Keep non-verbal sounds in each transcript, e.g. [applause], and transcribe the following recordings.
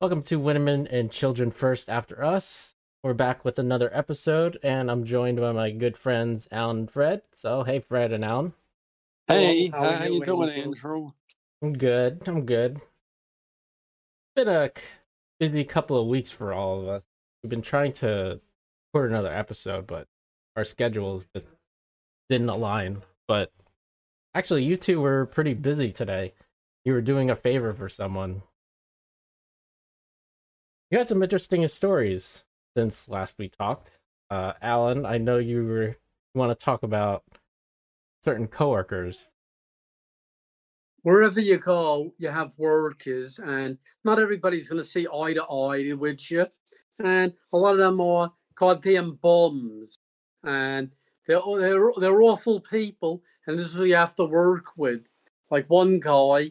Welcome to Women and Children First After Us. We're back with another episode, and I'm joined by my good friends Alan and Fred. So, hey, Fred and Alan. Hey, Hello, how, how are you you, doing, Andrew? Andrew? I'm good. I'm good. Been a busy couple of weeks for all of us. We've been trying to record another episode, but our schedules just didn't align. But actually, you two were pretty busy today. You were doing a favor for someone. You had some interesting stories since last we talked. Uh, Alan, I know you were you want to talk about certain coworkers. Wherever you go, you have workers, and not everybody's going to see eye to eye with you. And a lot of them are goddamn bums, and they're they're they're awful people, and this is who you have to work with. Like one guy,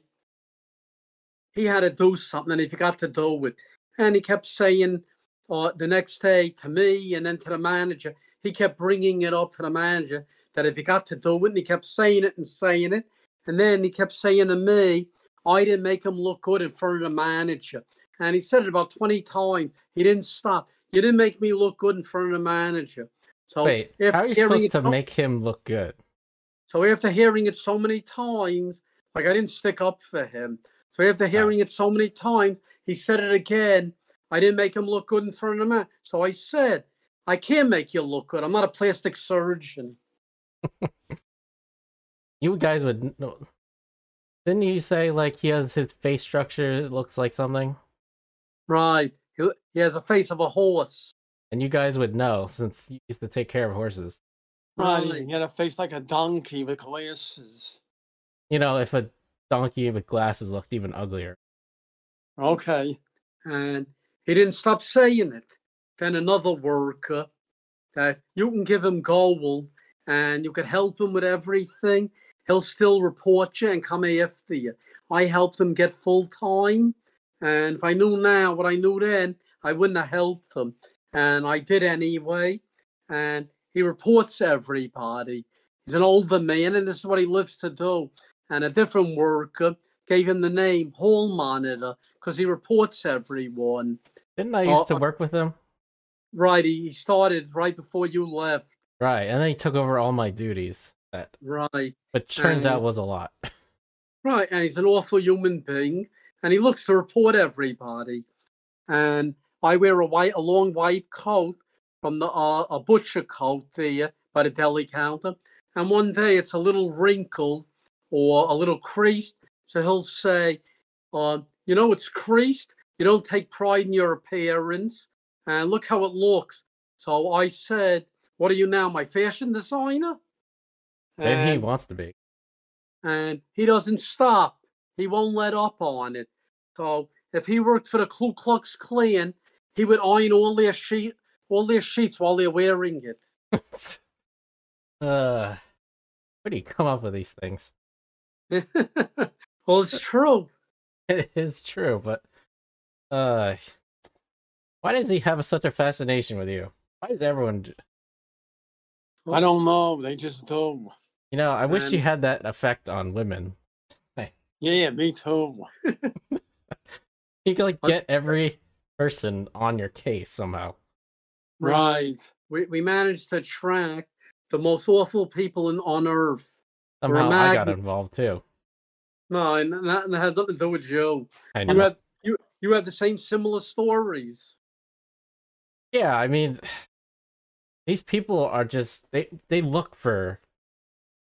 he had to do something, and he forgot to do it, and he kept saying uh, the next day to me, and then to the manager. He kept bringing it up to the manager that if he got to do it, and he kept saying it and saying it. And then he kept saying to me, I didn't make him look good in front of the manager. And he said it about 20 times. He didn't stop. You didn't make me look good in front of the manager. So Wait, how are you supposed to make him look good? So after hearing it so many times, like I didn't stick up for him. So after hearing it so many times, he said it again. I didn't make him look good in front of the man. So I said, I can't make you look good. I'm not a plastic surgeon. [laughs] You guys would know. Didn't you say like he has his face structure looks like something? Right. He, he has a face of a horse. And you guys would know since you used to take care of horses. Right, Right. he had a face like a donkey with glasses. You know, if a donkey with glasses looked even uglier. Okay. and he didn't stop saying it. Then another worker that you can give him gold and you can help him with everything. He'll still report you and come after you. I helped him get full time, and if I knew now what I knew then, I wouldn't have helped him. And I did anyway. And he reports everybody. He's an older man, and this is what he lives to do. And a different worker gave him the name Hall Monitor because he reports everyone. Didn't I used to Oh, uh, work with him? Right, he he started right before you left. Right, and then he took over all my duties. That, Right, but turns out Uh, was a lot. [laughs] right, and he's an awful human being, and he looks to report everybody. And I wear a white, a long white coat from the uh, a butcher coat there by the deli counter. And one day it's a little wrinkled or a little creased, so he'll say, um, "You know, it's creased. You don't take pride in your appearance, and look how it looks." So I said, "What are you now, my fashion designer?" Maybe he wants to be. and he doesn't stop. He won't let up on it. So if he worked for the Ku Klux Klan, he would iron all their sheet, all their sheets while they're wearing it. [laughs] uh, where do you come up with these things? [laughs] well, it's true. It is true, but uh, why does he have such a fascination with you? Why does everyone? I don't know. They just do. You know, I wish you had that effect on women. Hey. Yeah, me too. [laughs] You could like get every person on your case somehow. Right. We we managed to track the most awful people in, on earth. Somehow I got involved too. No, and that, that has nothing to do with you. I You know. have you you have the same similar stories. Yeah, I mean, [sighs] these people are just they they look for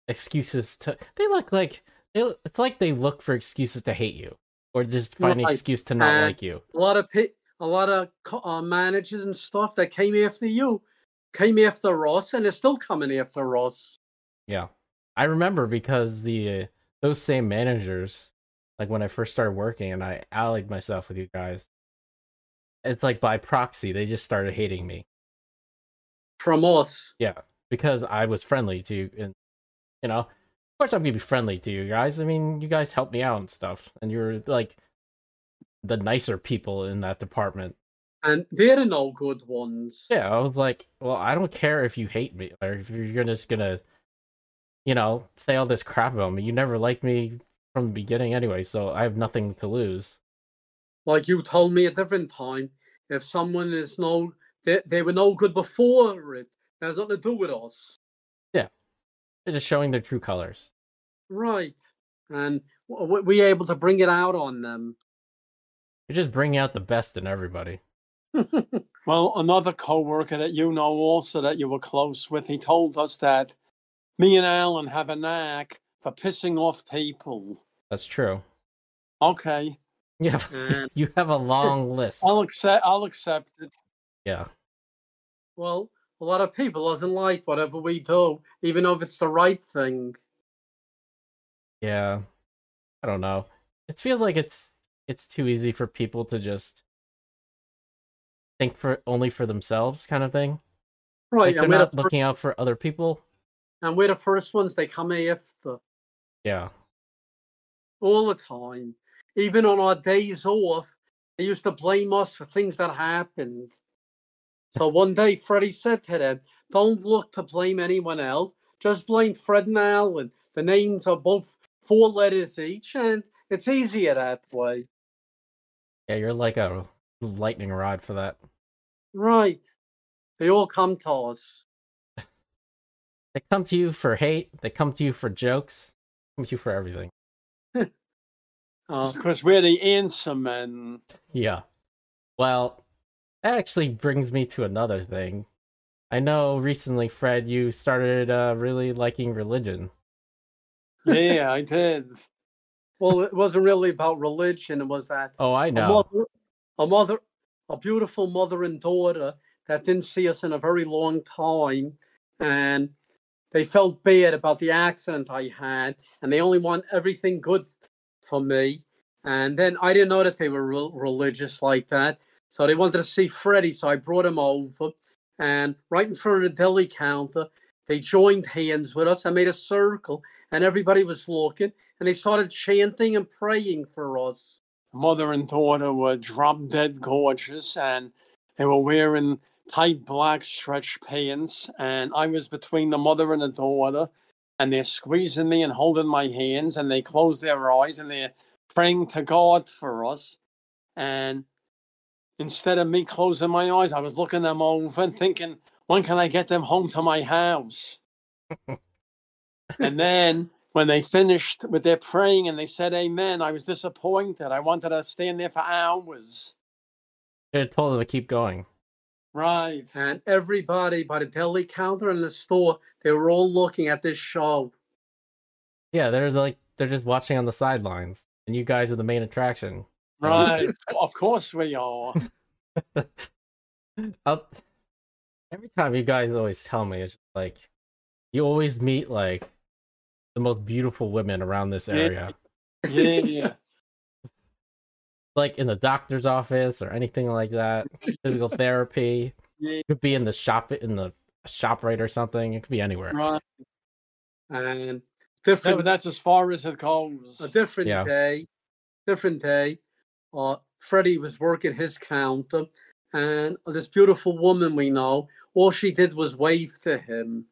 excuses to. They look like it's like they look for excuses to hate you or just find an excuse to not and- like you. a lot of pi- a lot of uh, managers and stuff that came after you came after Ross, and they're still coming after Ross. Yeah, I remember because the those same managers, like when I first started working and I allied myself with you guys, it's like by proxy they just started hating me. from us Yeah, because I was friendly to you, and you know, of course I'm gonna be friendly to you guys. I mean, you guys helped me out and stuff, and you're like the nicer people in that department. and they're the no good ones Yeah, I was like, well, I don't care if you hate me or if you're just gonna, you know, say all this crap about me. You never liked me from the beginning anyway, so I have nothing to lose. like you told me a different time, if someone is no, they, they were no good before it, that has nothing to do with us. Yeah. They're just showing their true colors. Right. And w- w- we able to bring it out on them. You're just bringing out the best in everybody. [laughs] Well, another co-worker that you know also that you were close with, he told us that me and Alan have a knack for pissing off people. That's true. Okay, Yeah, [laughs] And mm. you have a long [laughs] list. I'll accept. I'll accept it. Yeah, well, a lot of people doesn't like whatever we do, even if it's the right thing. yeah. I don't know. It feels like it's it's too easy for people to just think for only for themselves, kind of thing. Right. Like they're and, we're not looking out for other people. And we're the first ones they come after Yeah, all the time. Even on our days off, they used to blame us for things that happened. So one day, Freddie said to them, Don't look to blame anyone else. Just blame Fred and Alan. The names are both four letters each, and it's easier that way. yeah. You're like a lightning rod for that. Right. They all come to us. They come to you for hate. They come to you for jokes. Come to you for everything. [laughs] Because we're the answer men. Yeah. Well, that actually brings me to another thing. I know recently, Fred, you started uh, really liking religion. Yeah, I [laughs] did. well, it wasn't really about religion. It was that Oh, I know. mother, a mother, a beautiful mother and daughter that didn't see us in a very long time, and they felt bad about the accident I had, and they only want everything good for me. And then I didn't know that they were re- religious like that, so they wanted to see Freddie, so I brought him over, and right in front of the deli counter, they joined hands with us. I made a circle, and everybody was looking, and they started chanting and praying for us. Mother and daughter were drop dead gorgeous, and they were wearing tight black stretch pants. And I was between the mother and the daughter, and they're squeezing me and holding my hands, and they close their eyes and they're praying to God for us. And instead of me closing my eyes, I was looking them over and thinking, when can I get them home to my house? and then when they finished with their praying and they said amen, I was disappointed. I wanted to stand there for hours. They told them to keep going. Right. and everybody by the deli counter in the store, they were all looking at this show. Yeah, they're like they're just watching on the sidelines, and you guys are the main attraction. [laughs] Right. of course we are. [laughs] I'll, every time you guys always tell me, it's like you always meet like the most beautiful women around this Yeah. area, Yeah. Like in the doctor's office or anything like that. Physical [laughs] therapy. Yeah. It could be in the shop in the shop right or something. It could be anywhere. Right. And No, different but that's as far as it goes. a different Yeah. day, different day. Uh, Freddie was working his counter, and this beautiful woman we know, all she did was wave to him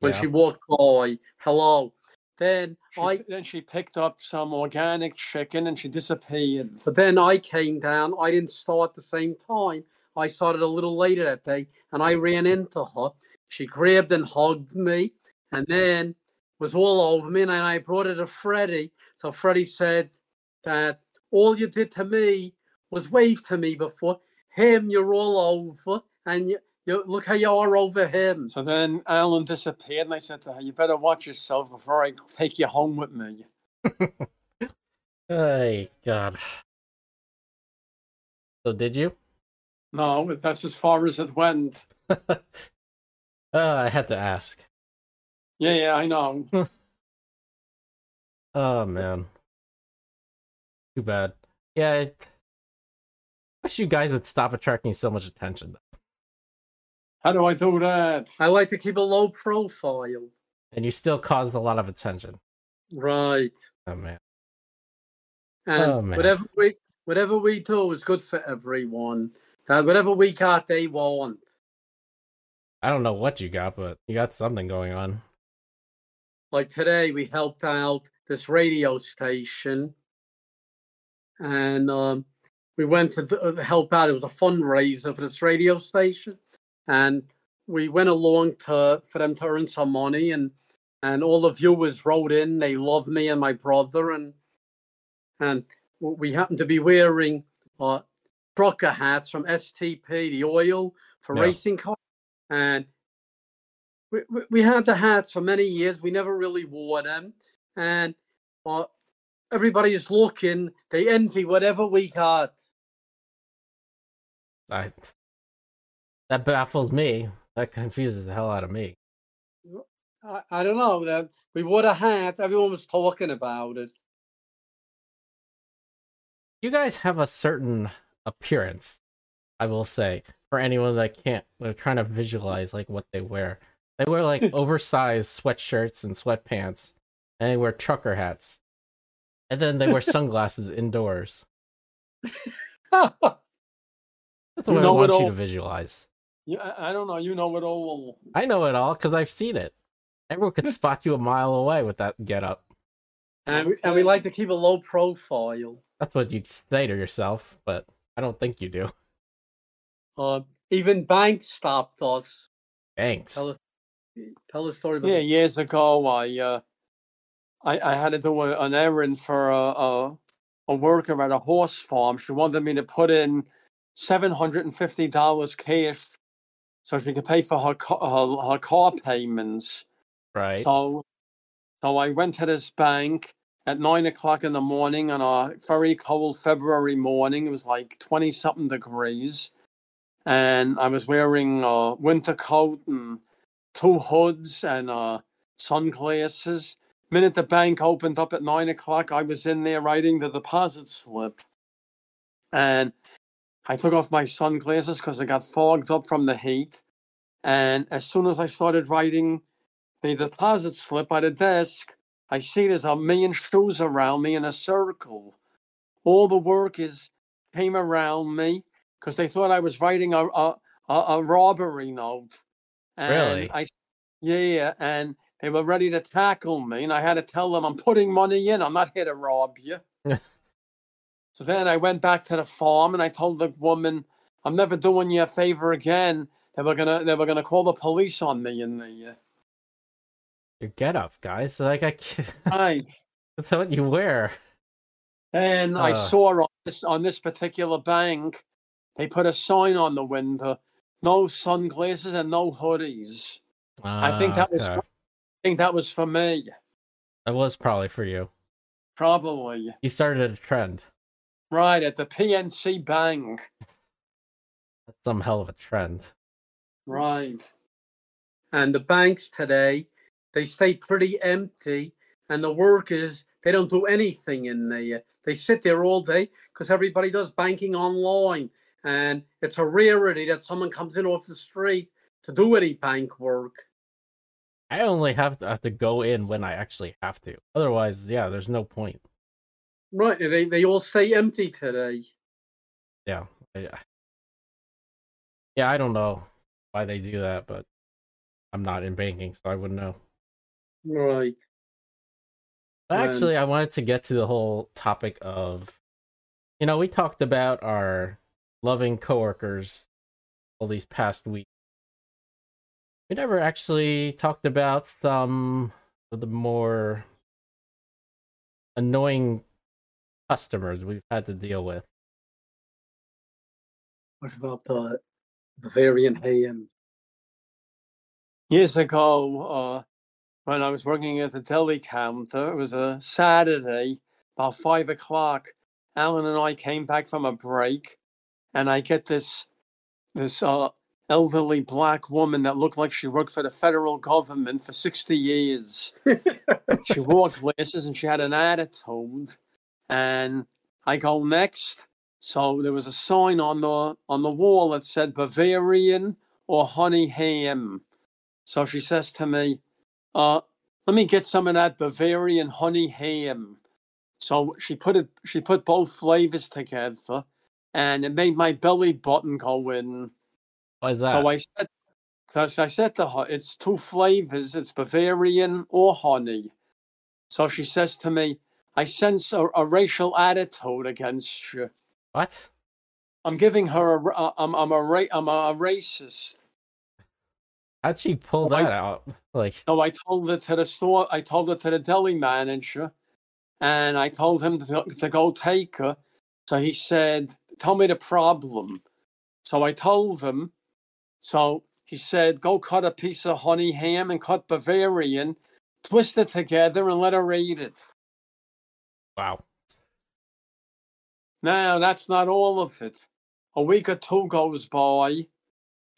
when Yeah. she walked by. Hello. Then She, I, then she picked up some organic chicken and she disappeared. but then I came down. I didn't start at the same time. I started a little later that day, and I ran into her. She grabbed and hugged me, and then was all over me. And I brought it to Freddie. So Freddie said that all you did to me was wave to me before. Him, you're all over, and you look how you are over him. So then Alan disappeared, and I said to her, You better watch yourself before I take you home with me. [laughs] Hey God. So did you? No, that's as far as it went. Uh, [laughs] I had to ask. Yeah, yeah, I know. [laughs] Oh man. Too bad. Yeah. I wish you guys would stop attracting so much attention. How do I do that? I like to keep a low profile. And you still caused a lot of attention. Right. Oh man. And Oh, man. whatever we whatever we do is good for everyone. That whatever we got, they want. I don't know what you got, but you got something going on. Like today, we helped out this radio station, and um, we went to th- uh, help out. It was a fundraiser for this radio station, and we went along to for them to earn some money. and And all the viewers wrote in. They loved me and my brother, and and we happened to be wearing uh, trucker hats from STP, the oil for Yeah. racing cars, and we, we, we had the hats for many years. We never really wore them, and uh, everybody is looking. They envy whatever we got. I that baffles me. That confuses the hell out of me. I, I don't know that we wore the hats. Everyone was talking about it. You guys have a certain appearance, I will say, for anyone that can't they're trying to visualize like what they wear. They wear like [laughs] oversized sweatshirts and sweatpants, and they wear trucker hats. And then they wear [laughs] sunglasses indoors. [laughs] That's You what I want you all. to visualize. Yeah, I I don't know. You know it all. I know it all because I've seen it. Everyone could [laughs] spot you a mile away with that get up. And we, and we like to keep a low profile. That's what you'd say to yourself, but I don't think you do. Uh, even banks stopped us. Thanks. Tell us, tell us a story about Yeah, that. years ago, I uh, I, I had to do a, an errand for a, a a worker at a horse farm. She wanted me to put in seven hundred and fifty dollars cash, so she could pay for her her, her car payments. Right. So, so I went to this bank at nine o'clock in the morning on a very cold February morning. It was like twenty something degrees, and I was wearing a winter coat and two hoods and uh, sunglasses. Minute the bank opened up at nine o'clock, I was in there writing the deposit slip, and I took off my sunglasses because I got fogged up from the heat. And as soon as I started writing the deposit slip by the desk, I see there's a million shoes around me in a circle. All the workers came around me because they thought I was writing a a, a, a robbery note. And Really? I, yeah, and they were ready to tackle me, and I had to tell them I'm putting money in. I'm not here to rob you. [laughs] so then I went back to the farm and I told the woman, I'm never doing you a favor again. They were gonna they were gonna call the police on me and the uh, Your get up, guys. Like I [laughs] that's what you wear. And I Uh. saw on this on this particular bank, they put a sign on the window: no sunglasses and no hoodies. I think Ah, that was okay. I think that was for me, that was probably for you. probably. You started a trend. Right at the PNC Bank. That's some hell of a trend. Right. And the banks today, they stay pretty empty, and the workers they don't do anything in there. They sit there all day because everybody does banking online, and it's a rarity that someone comes in off the street to do any bank work. I only have to have to go in when I actually have to. Otherwise, yeah, there's no point. Right? They they all stay empty today. Yeah. I- Yeah, I don't know why they do that, but I'm not in banking, so I wouldn't know. Right. Um, actually, I wanted to get to the whole topic of, you know, we talked about our loving coworkers all these past weeks. We never actually talked about some of the more annoying customers we've had to deal with. What about the Bavarian hay and Years ago, uh, when I was working at the deli counter, it was a Saturday, about five o'clock. Alan and I came back from a break, and I get this this uh, elderly black woman that looked like she worked for the federal government for sixty years. [laughs] she wore glasses and she had an attitude. And I go next. So there was a sign on the on the wall that said Bavarian or honey ham. So she says to me, uh, let me get some of that Bavarian honey ham. So she put it she put both flavors together and it made my belly button go in. Why is that? So I said, because I said to her, it's two flavors, it's Bavarian or honey. So she says to me, I sense a, a racial attitude against you. what? I'm giving her a, uh, I'm, I'm a, ra- I'm a racist. How'd she pull So I- that out? [laughs] Like, So I told it to the store, I told it to the deli manager, and I told him to, to go take her. So he said, Tell me the problem. So I told him. So he said, Go cut a piece of honey ham and cut Bavarian, twist it together, and let her eat it. Wow. Now, that's not all of it. A week or two goes by.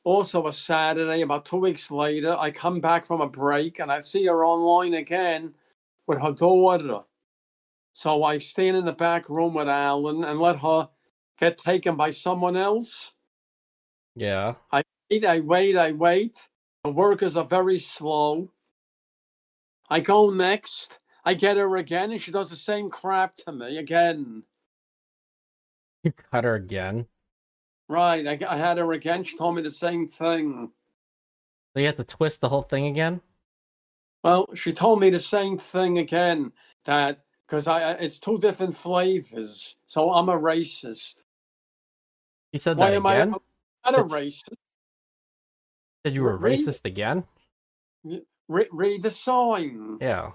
Also, a Saturday, about two weeks later, I come back from a break and I see her online again with her daughter. So I stand in the back room with Alan and let her get taken by someone else. Yeah. I wait, I wait, I wait. The workers are very slow. I go next. I get her again, and she does the same crap to me again. You cut her again. Right, I, I had her again. She told me the same thing. So you have to twist the whole thing again? Well, she told me the same thing again that because I it's two different flavors, so I'm a racist. You said Why that am again? I not a racist? Said you were Really? racist again? Re- read the sign Yeah.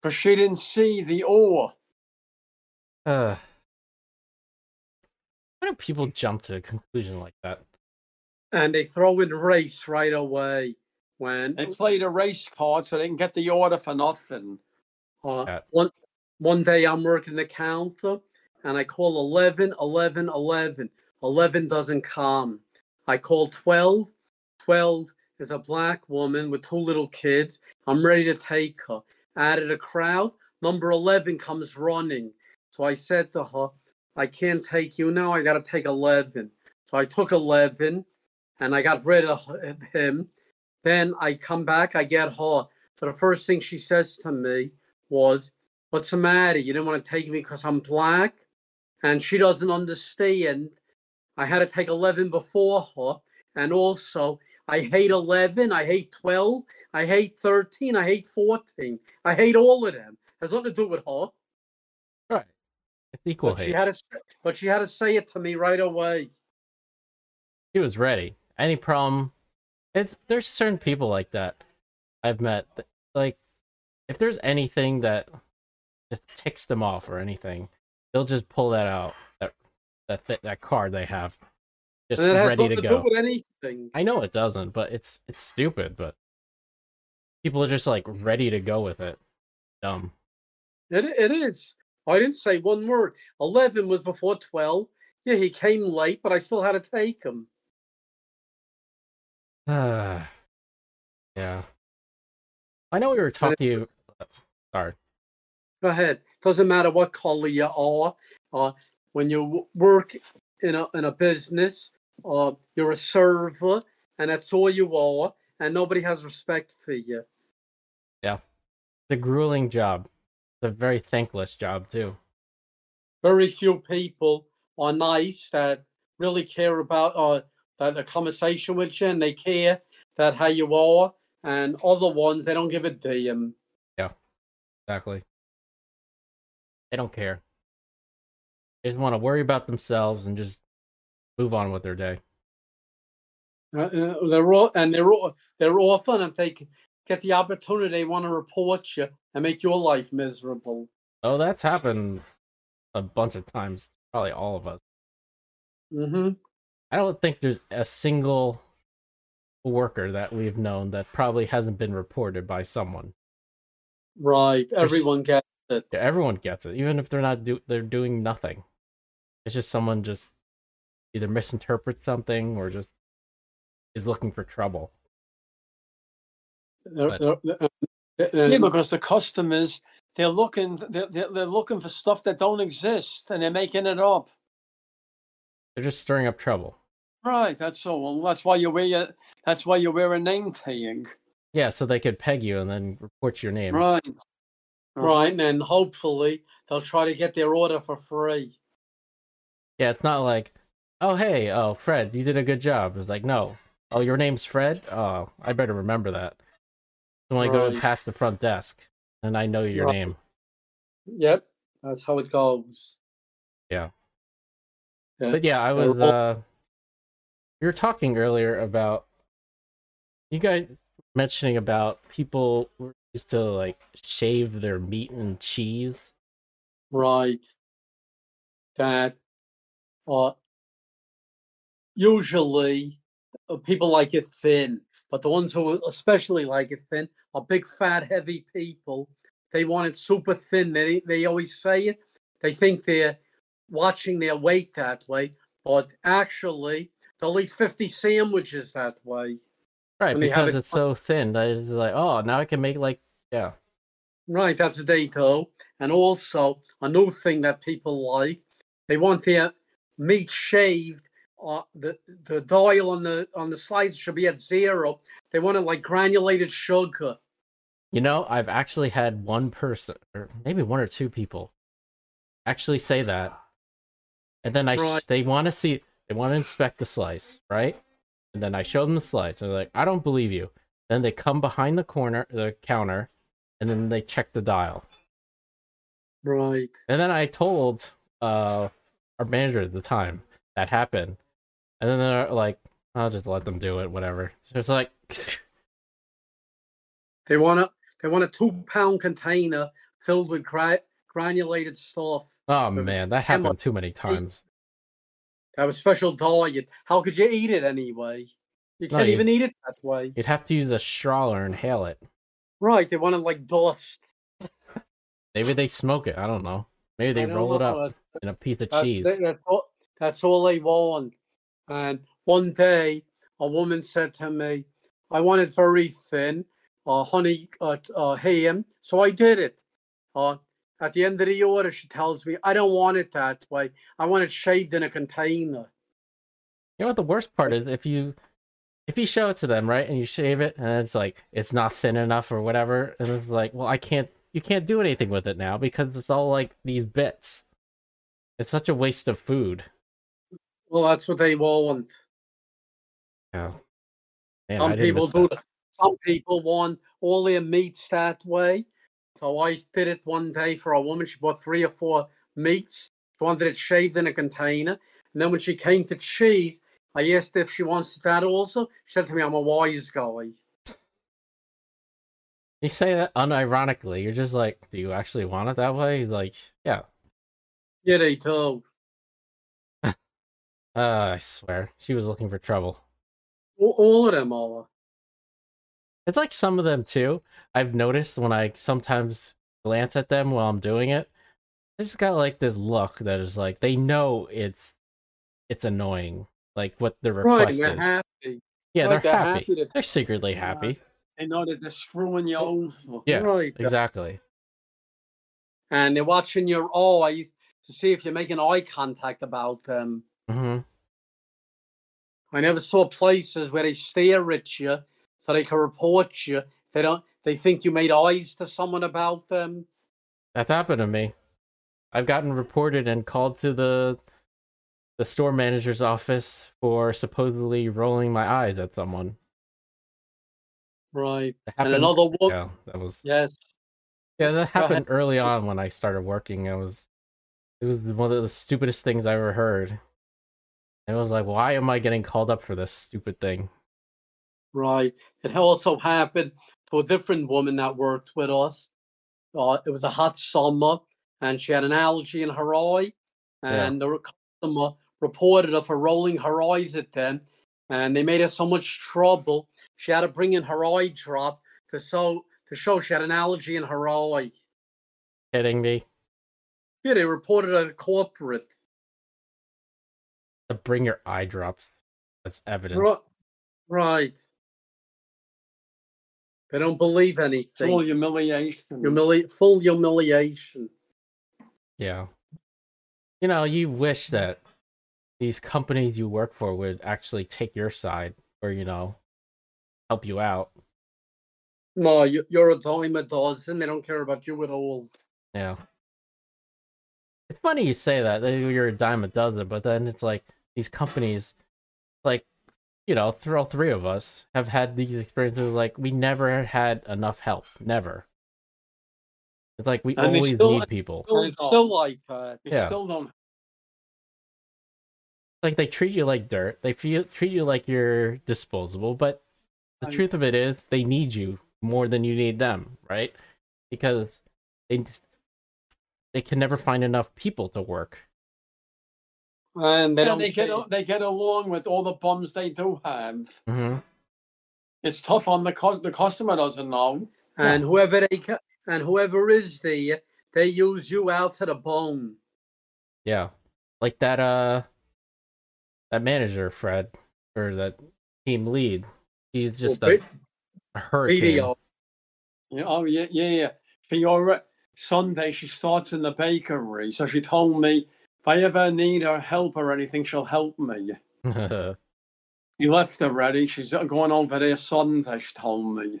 Because she didn't see the or. Uh. Why do people jump to a conclusion like that? And they throw in race right away when They played a race card so they can get the order for nothing. uh, Yeah. one one day I'm working the counter and I call 11, 11, 11. 11 doesn't come. I call 12. 12 is a black woman with two little kids. I'm ready to take her. Out of the crowd, number 11 comes running. So I said to her, I can't take you now. I got to take 11. So I took 11 and I got rid of him. Then I come back, I get her. So the first thing she says to me was, What's the matter? You didn't want to take me because I'm black? And she doesn't understand. I had to take 11 before her. And also, I hate 11. I hate 12. I hate 13. I hate 14. I hate all of them. Has nothing to do with her. Right. It's equal But she had to, but she had to say it to me right away. She was ready. Any problem? It's there's certain people like that I've met. Like, if there's anything that just ticks them off or anything, they'll just pull that out that that that, that card they have, just it ready to to, go. do with anything. I know it doesn't, but it's it's stupid. But people are just like ready to go with it. Dumb. It, it is. I didn't say one word. 11 was before 12. Yeah, he came late, but I still had to take him. Uh, [sighs] yeah. I know we were talking. Sorry. Go ahead. Doesn't matter what color you are. Uh, when you work in a in a business, uh, you're a server, and that's all you are, and nobody has respect for you. Yeah. It's a grueling job. It's a very thankless job too. Very few people are nice that really care about uh, that a conversation with you, and they care that how you are. And other ones, they don't give a damn. Yeah. Exactly. They don't care. They just want to worry about themselves and just move on with their day. Uh, uh, they're all, and they're all, they're often if they get the opportunity, they want to report you and make your life miserable. Oh, that's happened a bunch of times. Probably all of us. hmm I don't think there's a single worker that we've known that probably hasn't been reported by someone. Right. Everyone gets it. Yeah, everyone gets it, even if they're not do they're doing nothing. It's just someone just either misinterprets something or just is looking for trouble. They're- But- they're- they're- um, Yeah, because the customers they're looking they're, they're, they're looking for stuff that don't exist and they're making it up. They're just stirring up trouble. Right, that's all. Well, that's why you wear your, that's why you wear a name tag. Yeah, so they could peg you and then report your name. Right. right. And then hopefully they'll try to get their order for free. Yeah, it's not like, oh hey, oh Fred, you did a good job. It's like, no, oh your name's Fred. Oh, I better remember that. When I go past the front desk, and I know your Right. name. Yep. That's how it goes. Yeah. Yeah. But yeah, I was uh we were talking earlier about you guys mentioning about people used to like shave their meat and cheese. Right. That uh usually Uh, people like it thin, but the ones who especially like it thin are big fat heavy people. They want it super thin. They they always say it. They think they're watching their weight that way, but actually they'll eat 50 sandwiches that way. Right, because it it's so thin that it's like, oh now I can make like yeah. Right, that's a day too. And also a new thing that people like, they want their meat shaved. Uh, the the dial on the on the slice should be at zero. They want it like granulated sugar. You know, I've actually had one person, or maybe one or two people, actually say that, and then I sh- Right. they want to see, they want to inspect the slice, right? And then I show them the slice, and they're like, "I don't believe you." Then they come behind the corner, the counter, and then they check the dial. Right. And then I told uh our manager at the time that happened, and then they're like, "I'll just let them do it, whatever." So it's like, [laughs] They want a they want a two pound container filled with gra- granulated stuff. oh man, that Emma- happened too many times. Have a special diet. How could you eat it anyway? You can't you- even eat it that way. You'd have to use a straw or inhale it. Right. They want it like dust. Maybe they smoke it. I don't know. Maybe they roll it up uh, in a piece of That's, cheese. it, that's all. That's all they want. And one day, a woman said to me, "I want it very thin, uh, honey, uh, uh, ham." So I did it. Uh, at the end of the order, she tells me, "I don't want it that way. I want it shaved in a container." You know what the worst part is? If you if you show it to them, right, and you shave it, and it's like it's not thin enough or whatever, and it's like, well, I can't. You can't do anything with it now because it's all like these bits. It's such a waste of food. Well, that's what they all want. Yeah. Man, Some people do. that. Some people want all their meats that way. So I did it one day for a woman. She bought three or four meats. She wanted it shaved in a container. And then when she came to cheese, I asked if she wants that also. She said to me, I'm a wise guy. You say that unironically. You're just like, do you actually want it that way? Like, yeah. Yeah, they do. Uh, I swear, she was looking for trouble. All, all of them are. It's like some of them too. I've noticed when I sometimes glance at them while I'm doing it, they just got like this look that is like they know it's it's annoying, like what the Right, request they're is. happy. yeah, like they're they're happy. happy that- They're secretly Yeah. happy. They know that they're screwing you over. Yeah, Right. Exactly. And they're watching your eyes to see if you're making eye contact about them. hmm I never saw places where they stare at you so they can report you. They don't. They think you made eyes to someone about them. That's happened to me. I've gotten reported and called to the the store manager's office for supposedly rolling my eyes at someone. Right. And another one. yeah, that was Yes. Yeah, that happened early on when I started working. I was, it was one of the stupidest things I ever heard. And it was like, why am I getting called up for this stupid thing? Right. It also happened to a different woman that worked with us. Uh, it was a hot summer, and she had an allergy in her eye, Yeah. and the customer reported of her rolling her eyes at them, and they made her so much trouble. She had to bring in her eye drop to show to show she had an allergy in her eye. Kidding me? Yeah, they reported her corporate. To bring your eye drops as evidence. Ri- Right. They don't believe anything. Full humiliation. Humili- full humiliation. Yeah. You know, you wish that these companies you work for would actually take your side or, you know, help you out. No, you, you're a dime a dozen. They don't care about you at all. Yeah. It's funny you say that, that you're a dime a dozen, but then it's like these companies, like, you know, through all three of us have had these experiences. Like, we never had enough help. Never. It's like we And always still- need people. And it's still like that. They Yeah. still don't like they treat you like dirt. They feel, treat you like you're disposable. But the I- truth of it is, they need you more than you need them, right? Because they they can never find enough people to work. And they They, they get pay- they get along with all the bums they do have. hmm It's tough on the cus- the customer doesn't know. and whoever they ca- and whoever is there, they use you out to the bone. Yeah, like that. Uh, that manager Fred or that team lead. He's just Well, a, a hurricane. video. Yeah, oh yeah, yeah, yeah. She already Sunday she starts in the bakery, so she told me if I ever need her help or anything, she'll help me. [laughs] He left already. She's going over there Sunday. She told me.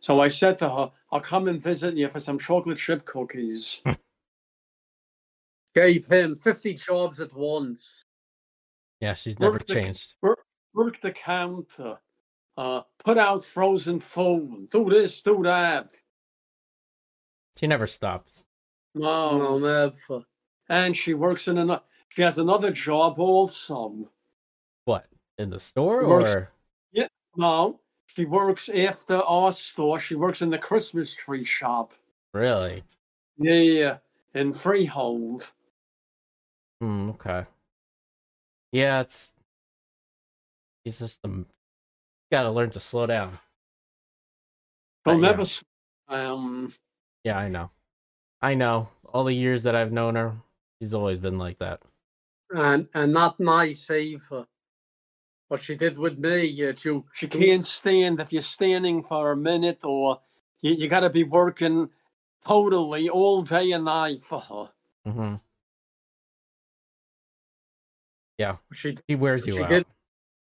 So I said to her, "I'll come and visit you for some chocolate chip cookies." [laughs] Gave him fifty jobs at once. yeah, she's never Work the- changed. Work the counter, uh, put out frozen food, do this, do that. She never stops. No, No, never. And she works in another. She has another job also. What in the store Works- or? Yeah, no, she works after our store. She works in the Christmas tree shop. Really? Yeah, yeah, in Freehold. Hmm. Okay. Yeah, it's. He's just um. Got to learn to slow down. She'll But yeah. never. Um, Yeah, I know. I know. All the years that I've known her, she's always been like that. And and not nice either. What she did with me, uh, you she can't stand if you're standing for a minute or you, you got to be working totally all day and night for her. hmm she She wears you She out. did.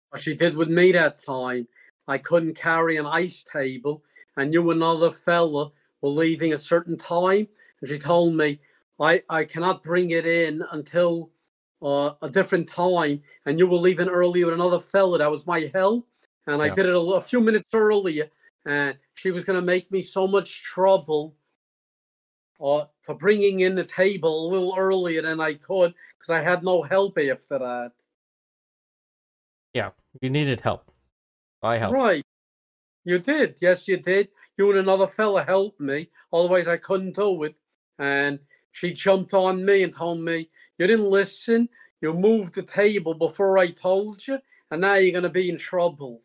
what she did with me that time. I couldn't carry an ice table, and you and another fella were leaving a certain time, and she told me I I cannot bring it in until uh, a different time, and you were leaving early with another fella. That was my hell. and I Yeah. did it a, a few minutes earlier, and she was going to make me so much trouble. Uh, for bringing in the table a little earlier than I could because I had no help after that. Yeah, you needed help. I helped. Right. You did. Yes, you did. You and another fella helped me. Otherwise, I couldn't do it. And she jumped on me and told me, You didn't listen. You moved the table before I told you. And now you're going to be in trouble.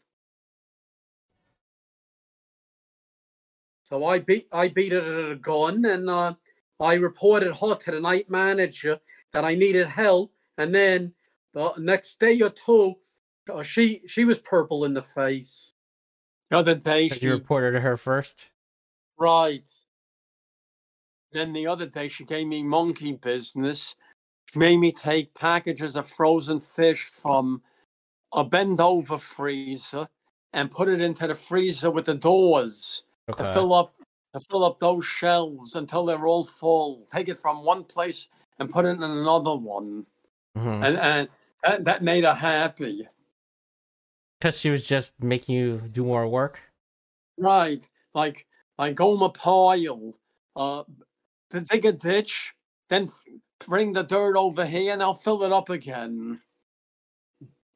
So I beat I beat it at a gun and uh, I reported her to the night manager that I needed help. And then the next day or two, uh, she she was purple in the face. The other day, Did she, you reported to her first? Right. Then the other day, she gave me monkey business. She made me take packages of frozen fish from a bend over freezer and put it into the freezer with the doors. to fill up to fill up those shelves until they're all full. Take it from one place and put it in another one, Mhm. and and that, that made her happy. Because she was just making you do more work. Right, like like Gomer Pyle, uh, to dig a ditch, then f- bring the dirt over here, and I'll fill it up again.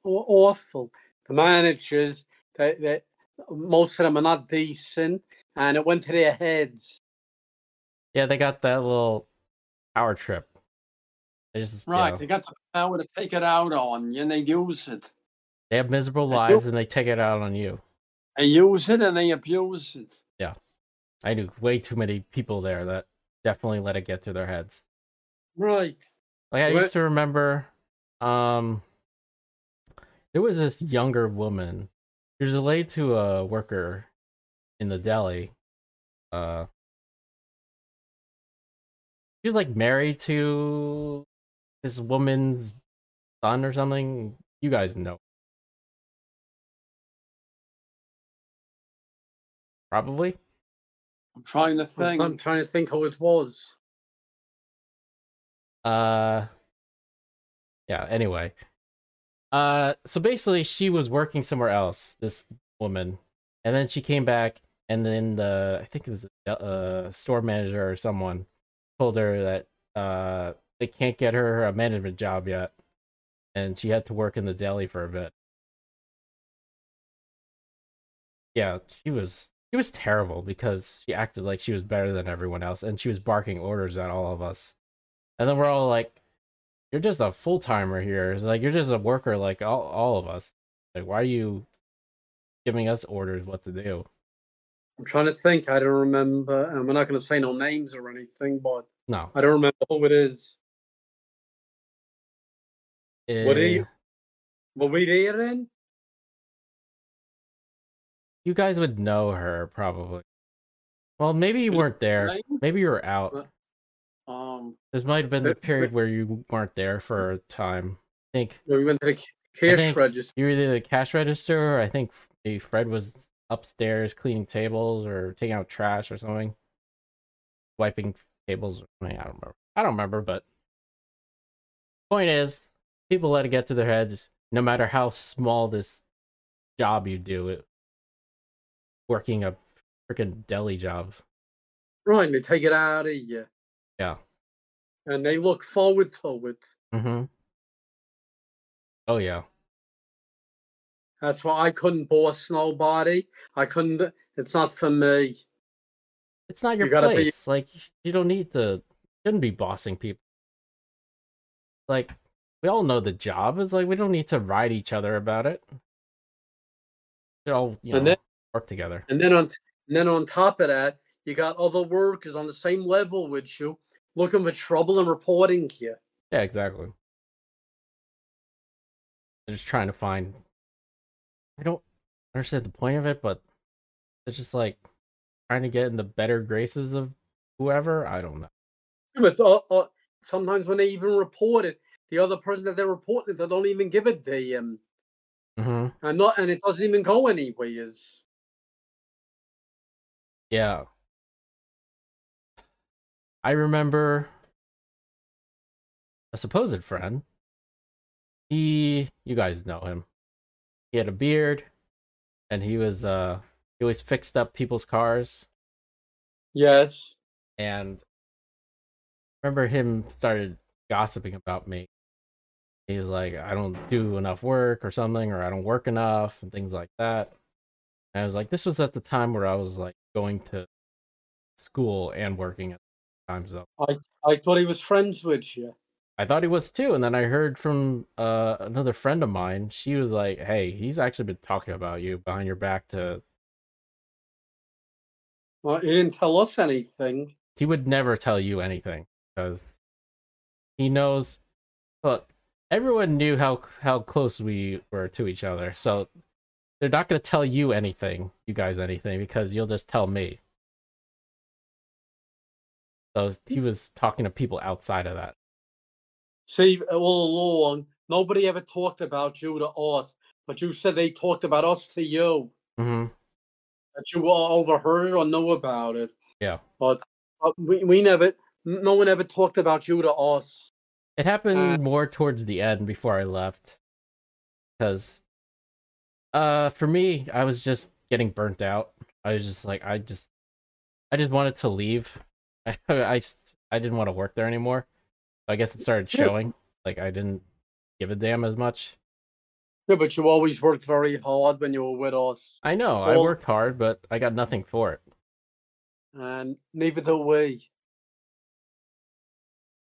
Awful. The managers, they, they, most of them are not decent, and it went to their heads. Yeah, they got that little power trip. They just you Right, know, they got the power to take it out on you, and they use it. they have miserable I do- lives and they take it out on you. They use it and they abuse it. Yeah, I knew way too many people there that definitely let it get to their heads. Right. Like I What- used to remember, um, there was this younger woman. She was related to a worker in the deli. Uh, she was like married to this woman's son or something. You guys know. Probably. I'm trying to think. I'm trying to think who it was. Uh yeah, anyway. Uh so basically she was working somewhere else, this woman. And then she came back and then the I think it was the uh store manager or someone told her that uh they can't get her a management job yet. and she had to work in the deli for a bit. Yeah, she was she was terrible because she acted like she was better than everyone else, and she was barking orders at all of us. And then we're all like, "You're just a full timer here. It's like you're just a worker like all all of us. Like, why are you giving us orders what to do?" I'm trying to think. I don't remember. And we're not going to say no names or anything, but No, I don't remember who it is. What are Eh, you- Were we there then? You guys would know her probably. Well, maybe you weren't there. Maybe you were out. Um, This might have been the period where you weren't there for a time. I think We went to the cash register. you were either the cash register or I think maybe Fred was upstairs cleaning tables or taking out trash or something. Wiping tables or something. I don't remember. I don't remember, but point is, people let it get to their heads no matter how small this job you do it working a freaking deli job. Right, they take it out of you. Yeah. And they look forward to it. Mm-hmm. Oh yeah. That's why I couldn't boss nobody. I couldn't. It's not for me. It's not your You gotta be- place. Like you don't need to shouldn't be bossing people. Like we all know the job. It's like we don't need to ride each other about it. All you know And then- work together. And then on and then on top of that, you got other workers on the same level with you, looking for trouble and reporting you. Yeah, exactly. They're just trying to find I don't understand the point of it, but it's just like trying to get in the better graces of whoever. I don't know. But uh, uh, sometimes when they even report it, the other person that they're reporting they don't even give it to them, hmm and not, and it doesn't even go anyways. Yeah. I remember a supposed friend. He, you guys know him. He had a beard, and he was uh, he always fixed up people's cars. Yes. And remember him started gossiping about me. He was like, I don't do enough work or something, or I don't work enough, and things like that. And I was like, this was at the time where I was like going to school and working at the time zone. I thought he was friends with you. I thought he was too, and then I heard from uh, another friend of mine. She was like, "Hey, he's actually been talking about you behind your back to Well, he didn't tell us anything. he would never tell you anything because he knows look everyone knew how how close we were to each other so they're not going to tell you anything you guys anything because you'll just tell me so he was talking to people outside of that See, all along, nobody ever talked about you to us, but you said they talked about us to you. mm-hmm. That you all overheard or knew about it. Yeah. But, but we, we never, no one ever talked about you to us. it happened Uh, more towards the end before i left because uh for me i was just getting burnt out. I was just like i just i just wanted to leave. [laughs] I i, I didn't want to work there anymore. I guess it started showing like i didn't give a damn as much. Yeah, but you always worked very hard when you were with us, i know i worked hard but i got nothing for it. And neither do we.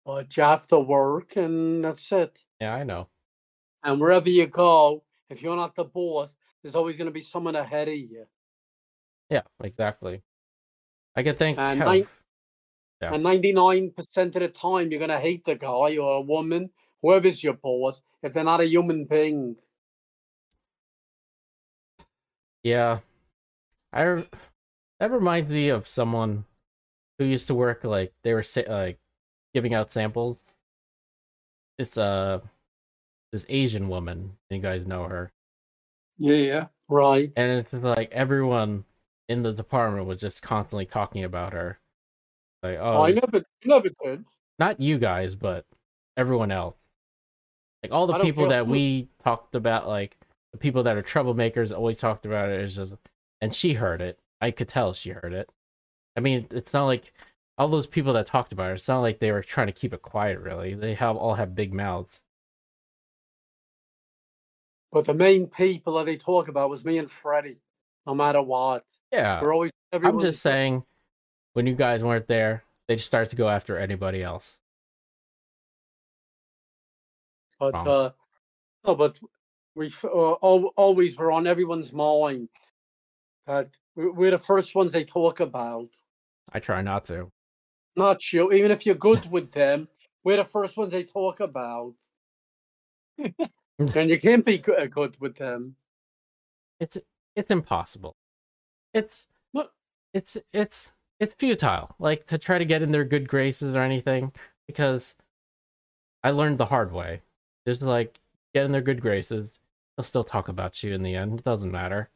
But you have to work, and that's it. yeah i know. And wherever you go, if you're not the boss, there's always going to be someone ahead of you. yeah exactly i could think And nine- Yeah. And 99% of the time, you're going to hate the guy or a woman, whoever's your boss, if they're not a human being. Yeah, I that reminds me of someone who used to work like they were sa- like giving out samples. It's uh this Asian woman. You guys know her, yeah, yeah. Right. and it's like everyone in the department was just constantly talking about her. Like, oh, oh I never, never did. not you guys, but everyone else. Like all the people that who- we talked about, like the people that are troublemakers, always talked about it. Is just, and she heard it. I could tell she heard it. I mean, it's not like all those people that talked about it. It's not like they were trying to keep it quiet. Really, they have all have big mouths. But the main people that they talk about was me and Freddie, no matter what. Yeah, We're always. I'm just saying, when you guys weren't there, they just started to go after anybody else. But uh, no, but we uh, al- always were on everyone's mind that we're the first ones they talk about. I try not to. Not you, even if you're good [laughs] with them, we're the first ones they talk about. [laughs] and you can't be uh, good, good with them. It's it's impossible. It's Look. it's it's it's futile. Like to try to get in their good graces or anything because I learned the hard way. Just like get in their good graces, they'll still talk about you in the end. It doesn't matter.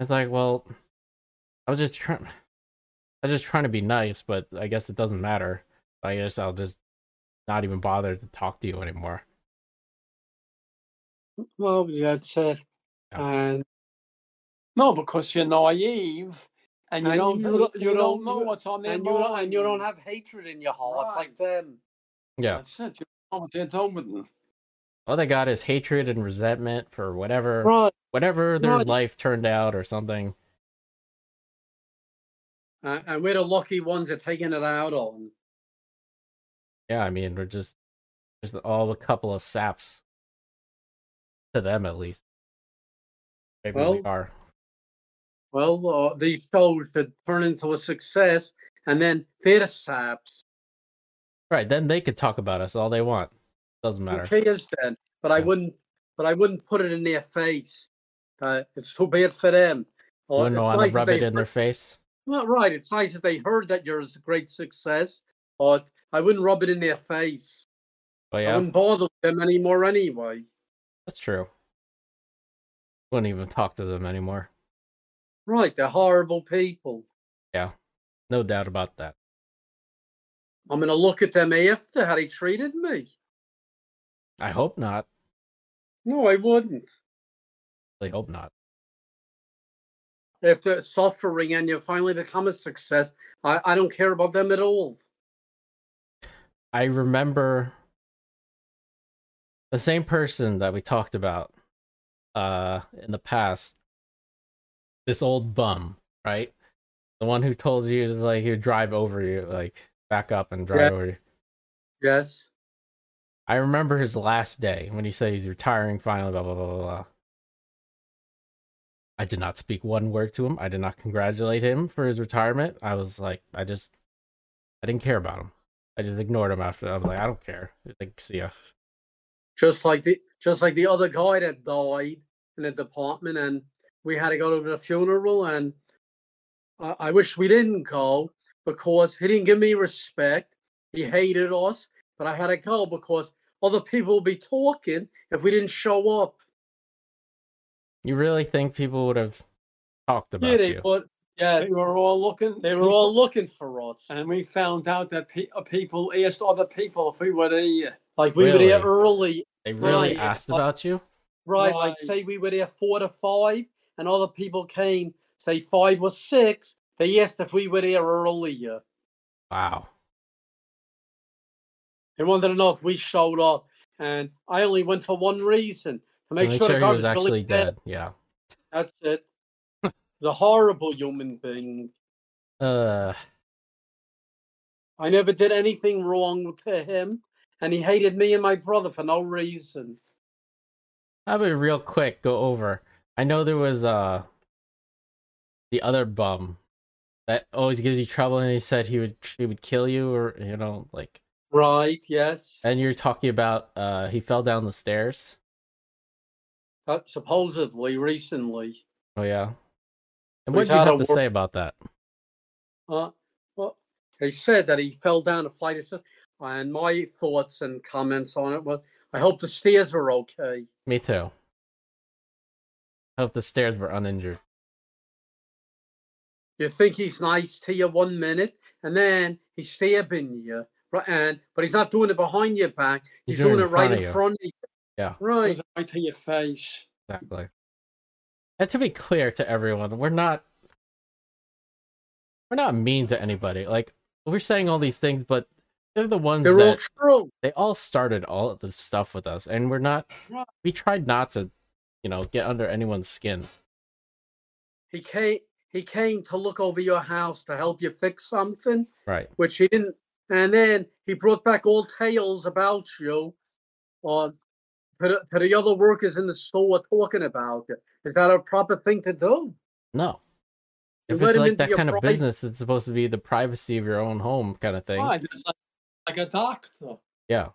It's like, well, I was just trying. I was just trying to be nice, but I guess it doesn't matter. I guess I'll just not even bother to talk to you anymore. Well, that's it. Yeah. And No, because you're naive and you And don't you you, don't- don't, you don't- know what's on their and you don't, and you don't have hatred in your heart like them. Yeah. That's it. You know what they're doing. All they got is hatred and resentment for whatever Right. whatever their Right. life turned out or something. Uh, and we're the lucky ones that taking it out on. Yeah, I mean, we're just just all a couple of saps to them at least. We Well, are. Well, uh, these shows should turn into a success, and then they're saps. Right, then they could talk about us all they want. Doesn't matter. Who cares then? But I wouldn't. But I wouldn't put it in their face. Uh, it's too bad for them. Or wouldn't it's want nice that rub it in their face. Well, right. It's nice that they heard that you're a great success, but I wouldn't rub it in their face. I yeah, wouldn't bother them anymore anyway. That's true. Wouldn't even talk to them anymore. Right. They're horrible people. Yeah, no doubt about that. I'm gonna look at them after how they treated me. I hope not. No, I wouldn't. I hope not. If they're suffering and you finally become a success, I, I don't care about them at all. I remember the same person that we talked about uh in the past. This old bum, right? The one who told you to, like he would drive over you, like back up and drive Yeah. over you. Yes. I remember his last day when he said he's retiring finally, blah blah blah blah blah. I did not speak one word to him. I did not congratulate him for his retirement. I was like, I just I didn't care about him. I just ignored him after. I was like, I don't care. Like, see ya. Just like the just like the other guy that died in the department, and we had to go to the funeral, and I, I wish we didn't go because he didn't give me respect. He hated us, but I had to go because other people would be talking if we didn't show up. You really think people would have talked about yeah, they you? would. Yeah, They were all looking. they were all looking for us. And we found out that pe- uh, people asked other people if we were there. Like we were there early, They really Right. asked about you? right? Like say we were there four to five, and other people came, say five or six. They asked if we were there earlier. Wow. They wanted to know if we showed up, and I only went for one reason to make, Make sure, sure the he guy was was really actually dead. dead. Yeah. That's it. the horrible human being. Uh, I never did anything wrong to him, and he hated me and my brother for no reason. how about real quick go over? I know there was uh the other bum that always gives you trouble, and he said he would he would kill you, or you know, like. Right? Yes. And you're talking about uh he fell down the stairs. That supposedly recently. Oh yeah. And what did you have to wor- say about that? Uh, well, they said that he fell down a flight of stairs, and my thoughts and comments on it were, I hope the stairs were okay. Me too. I Hope the stairs were uninjured. You think he's nice to you one minute, and then he's stabbing you, right? And but he's not doing it behind your back. He's, doing, it right in front of you. Yeah. Right. Goes right to your face. Exactly. And to be clear to everyone, we're not we're not mean to anybody. Like we're saying all these things, but They're the ones They're all that true. they all started all of this stuff with us, and we're not. We tried not to, you know, get under anyone's skin. He came. He came to look over your house to help you fix something, Right. which he didn't. And then he brought back all tales about you, on to the, to the other workers in the store talking about it. Is that a proper thing to do? No. You If let it's like that kind of private- business, it's supposed to be the privacy of your own home kind of thing. Right, it's like, like a doctor. Yeah.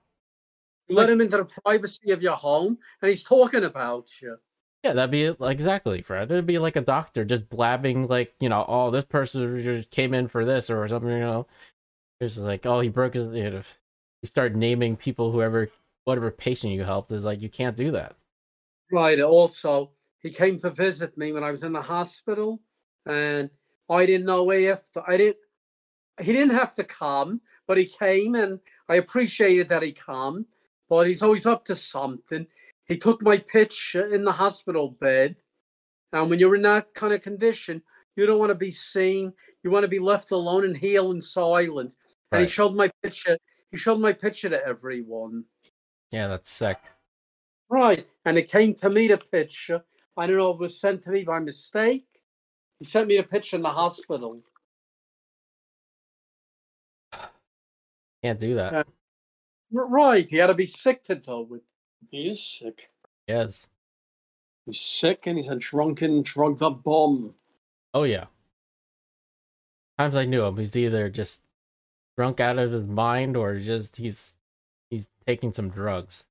You Like- let him into the privacy of your home, and he's talking about you. Yeah, that'd be exactly, Fred. It'd be like a doctor just blabbing, like you know, oh, this person just came in for this or something. You know, it's like, oh, he broke his. You know, you start naming people, whoever, whatever patient you helped is like, you can't do that. Right. Also, he came to visit me when I was in the hospital, and I didn't know if I didn't. He didn't have to come, but he came, and I appreciated that he come. But he's always up to something. He took my picture in the hospital bed, and when you're in that kind of condition, you don't want to be seen. You want to be left alone and heal in silence. And he showed my picture. He showed my picture to everyone. Yeah, that's sick. Right. And it came to me the picture. I don't know if it was sent to me by mistake. He sent me the picture in the hospital. Can't do that. Uh, Right. He had to be sick to do it. He is sick. yes. He's sick and he's a drunken, drugged up bomb. Oh yeah. Times I knew him. He's either just drunk out of his mind or just he's he's taking some drugs.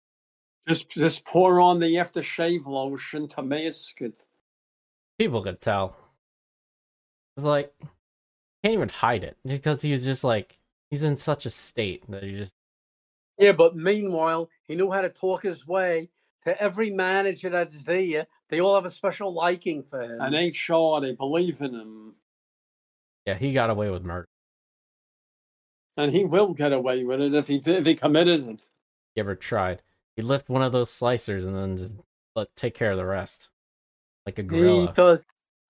Just just pour on the aftershave lotion to mask it. People could tell. It's like can't even hide it because he was just like he's in such a state that he just Yeah, but meanwhile, he knew how to talk his way to every manager that's there. They all have a special liking for him. And ain't sure they believe in him. yeah he got away with murder. And he will get away with it if he did, if he committed it. he ever tried? he lift one of those slicers and then just let take care of the rest, like a he gorilla. does.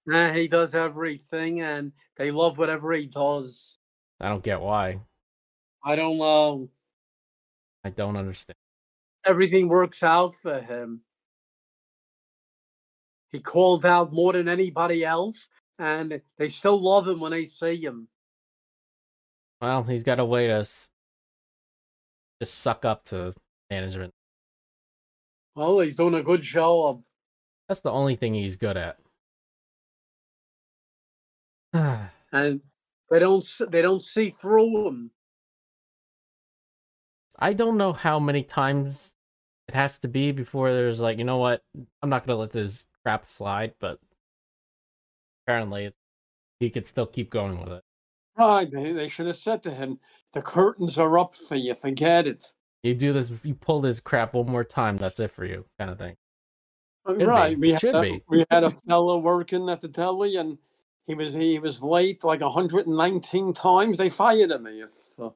Nah, he does everything, and they love whatever he does. I don't get why. I don't know. I don't understand. everything works out for him. He called out more than anybody else, and they still love him when they see him. Well, he's got a way to s- just suck up to management. Well, he's doing a good job. That's the only thing he's good at. [sighs] and they don't they don't see through them. I don't know how many times it has to be before there's like, you know what? I'm not gonna let this crap slide, but apparently he could still keep going with it. Right, they, they should have said to him, the curtains are up for you, forget it. You do this, you pull this crap one more time, that's it for you, kind of thing. Uh, be. right, we had, Should a, be. we had a fellow working at the deli and he was he was late like 119 times. They fired him. If, uh,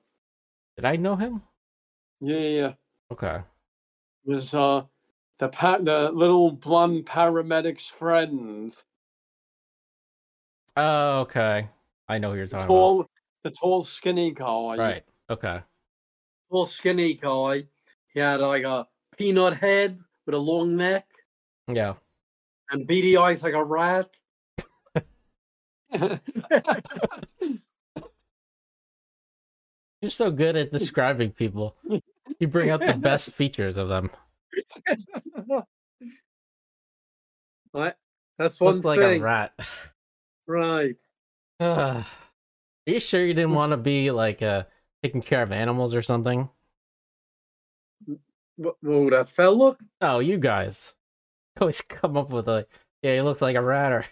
Did I know him? yeah, Okay. it was uh, the pa- the little blonde paramedic's friend, Oh, okay. I know who you're the talking tall, the tall, skinny guy. Right. Okay. Little skinny guy. He had like a peanut head with a long neck Yeah. and beady eyes like a rat. [laughs] You're so good at describing people. You bring out the best [laughs] features of them. Right. That's one Looks like thing. a rat. Right. Ugh. [sighs] Are you sure you didn't want to be like uh taking care of animals or something? Wh- Whoa, that fella? Oh, you guys always come up with a yeah, he looks like a rat or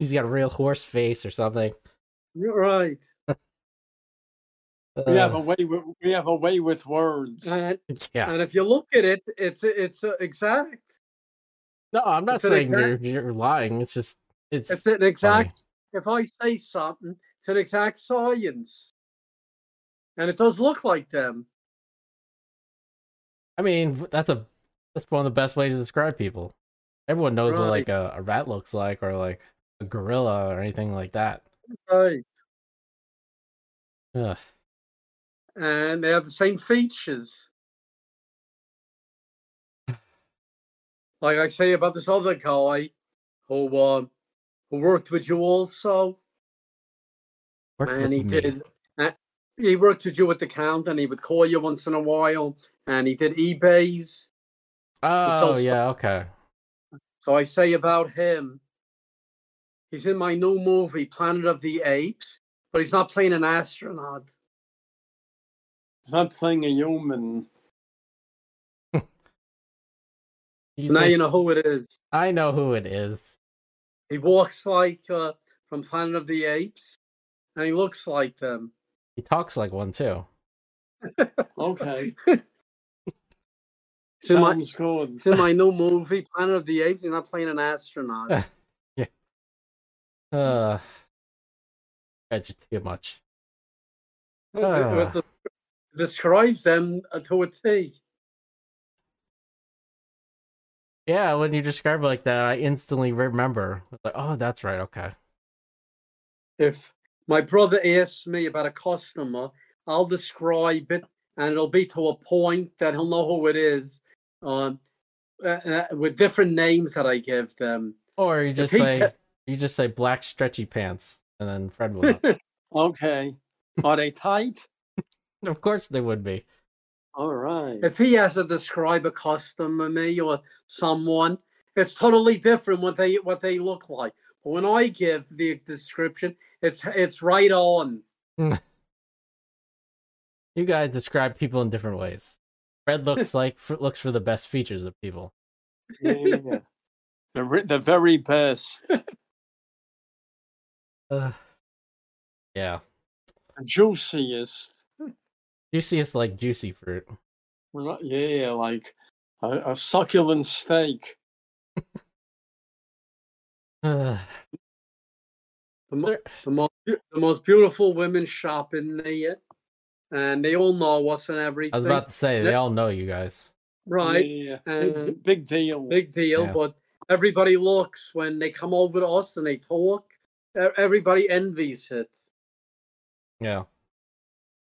he's got a real horse face or something. You're Right. [laughs] we have a way with, we have a way with words. And, yeah. and if you look at it, it's it's uh, exact. No, I'm not it's an saying you're you're lying. It's just it's, It's an exact. If I say something, it's an exact science, and it does look like them. I mean, that's a that's one of the best ways to describe people. Everyone knows what like a, a rat looks like or like a gorilla or anything like that. Right. Ugh. and they have the same features. Like I say about this other guy who uh, who worked with you also, Worked and with he me. did. Uh, he worked with you at the count, and he would call you once in a while, and he did eBay's. Oh yeah, okay. So I say about him, he's in my new movie, Planet of the Apes, but he's not playing an astronaut. He's not playing a human. You [laughs] now you know who it is. I know who it is. He walks like uh, from Planet of the Apes, and he looks like them. He talks like one too. [laughs] Okay. It's in, my, good. it's in my new movie, Planet of the Apes. He's not playing an astronaut. [laughs] Uh, that's too much. Ah. describes them uh, to a T. Yeah, when you describe it like that, I instantly remember. Like, oh, that's right. Okay. If my brother asks me about a customer, I'll describe it, and it'll be to a point that he'll know who it is, um, uh, uh, with different names that I give them. Or you just say you just say black stretchy pants, and then Fred will. [laughs] Okay. Are they tight? [laughs] of course they would be. All right. If he has to describe a customer, me or someone, it's totally different what they what they look like. But when I give the description, it's it's right on. [laughs] You guys describe people in different ways. Fred looks like f- looks for the best features of people. Yeah. the, the very best. Uh, yeah, The juiciest. juiciest like juicy fruit. Well, Yeah, like a, a succulent steak. [laughs] Uh, The, mo- the, most, the most beautiful women shop in there, and they all know us and everything. I was about to say they Yeah. all know you guys. right, Yeah. Big, big deal. big deal. Yeah. But everybody looks when they come over to us and they talk. E- Everybody envies it. Yeah,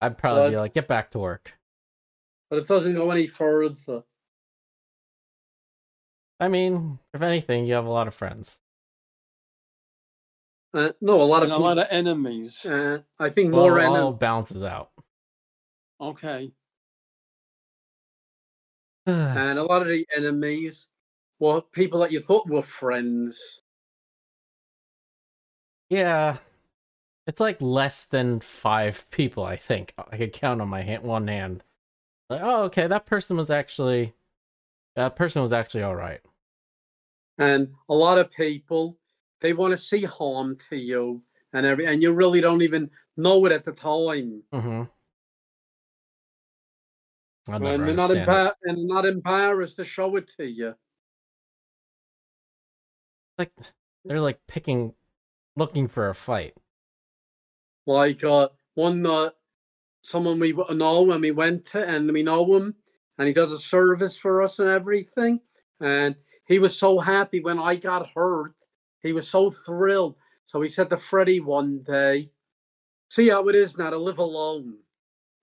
I'd probably be like, get back to work. but it doesn't go any further. I mean, if anything, you have a lot of friends. Uh, no, a lot of a people. lot of enemies. uh, I think Well, more it all enemies. balances out. Okay. [sighs] and a lot of the enemies were people that you thought were friends. Yeah, it's like less than five people. I think I could count on my hand, one hand. Like, oh, okay, that person was actually that person was actually all right. And a lot of people they want to see harm to you and every and you really don't even know it at the time. Mm-hmm. And they're not embar- and they're not embarrassed to show it to you. like they're like picking, looking for a fight. Like uh, one uh, someone we know and we went to and we know him and he does a service for us and everything. And he was so happy when I got hurt. He was so thrilled. So he said to Freddie one day, "See how it is now to live alone."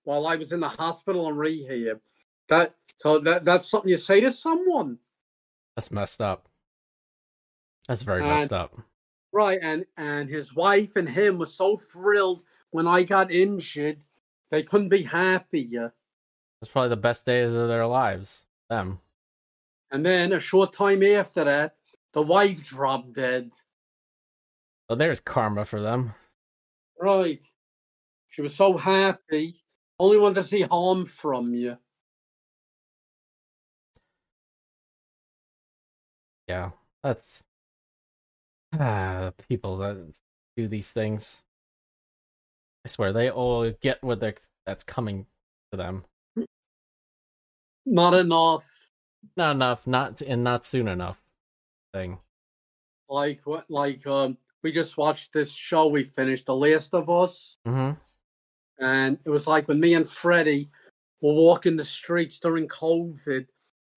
While I was in the hospital and rehab, that so that that's something you say to someone, That's messed up. That's very And- messed up. Right? And and his wife and him were so thrilled when I got injured. They couldn't be happier. It's probably the best days of their lives. Them. And then a short time after that, the wife dropped dead. So there's karma for them. Right. She was so happy. Only wanted to see harm from you. Yeah, that's ah people that do these things. I swear they all get what they're that's coming to them. Not enough. Not enough, not and not soon enough. Thing. Like what? Like um, we just watched this show. We finished, The Last of Us, Mm-hmm. and it was like when me and Freddie were walking the streets during COVID.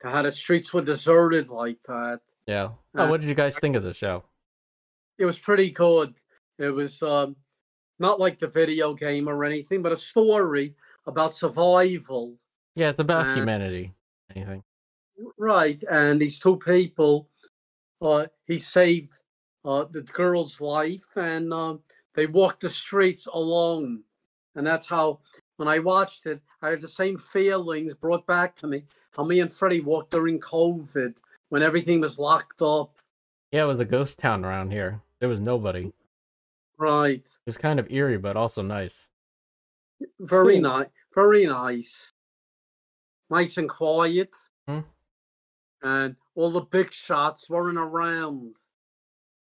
How the streets were deserted like that. Yeah. Oh, what did you guys think of the show? It was pretty good. It was um, not like the video game or anything, but a story about survival. Yeah, it's about Uh, humanity. Anything. Right, and these two people, uh, he saved uh, the girl's life, and uh, they walked the streets alone, and that's how. When I watched it, I had the same feelings brought back to me. How me and Freddie walked during COVID when everything was locked up. Yeah, it was a ghost town around here. There was nobody. Right, It was kind of eerie, but also nice. very Cool. nice, very nice, nice and quiet, Hmm. and all the big shots weren't around.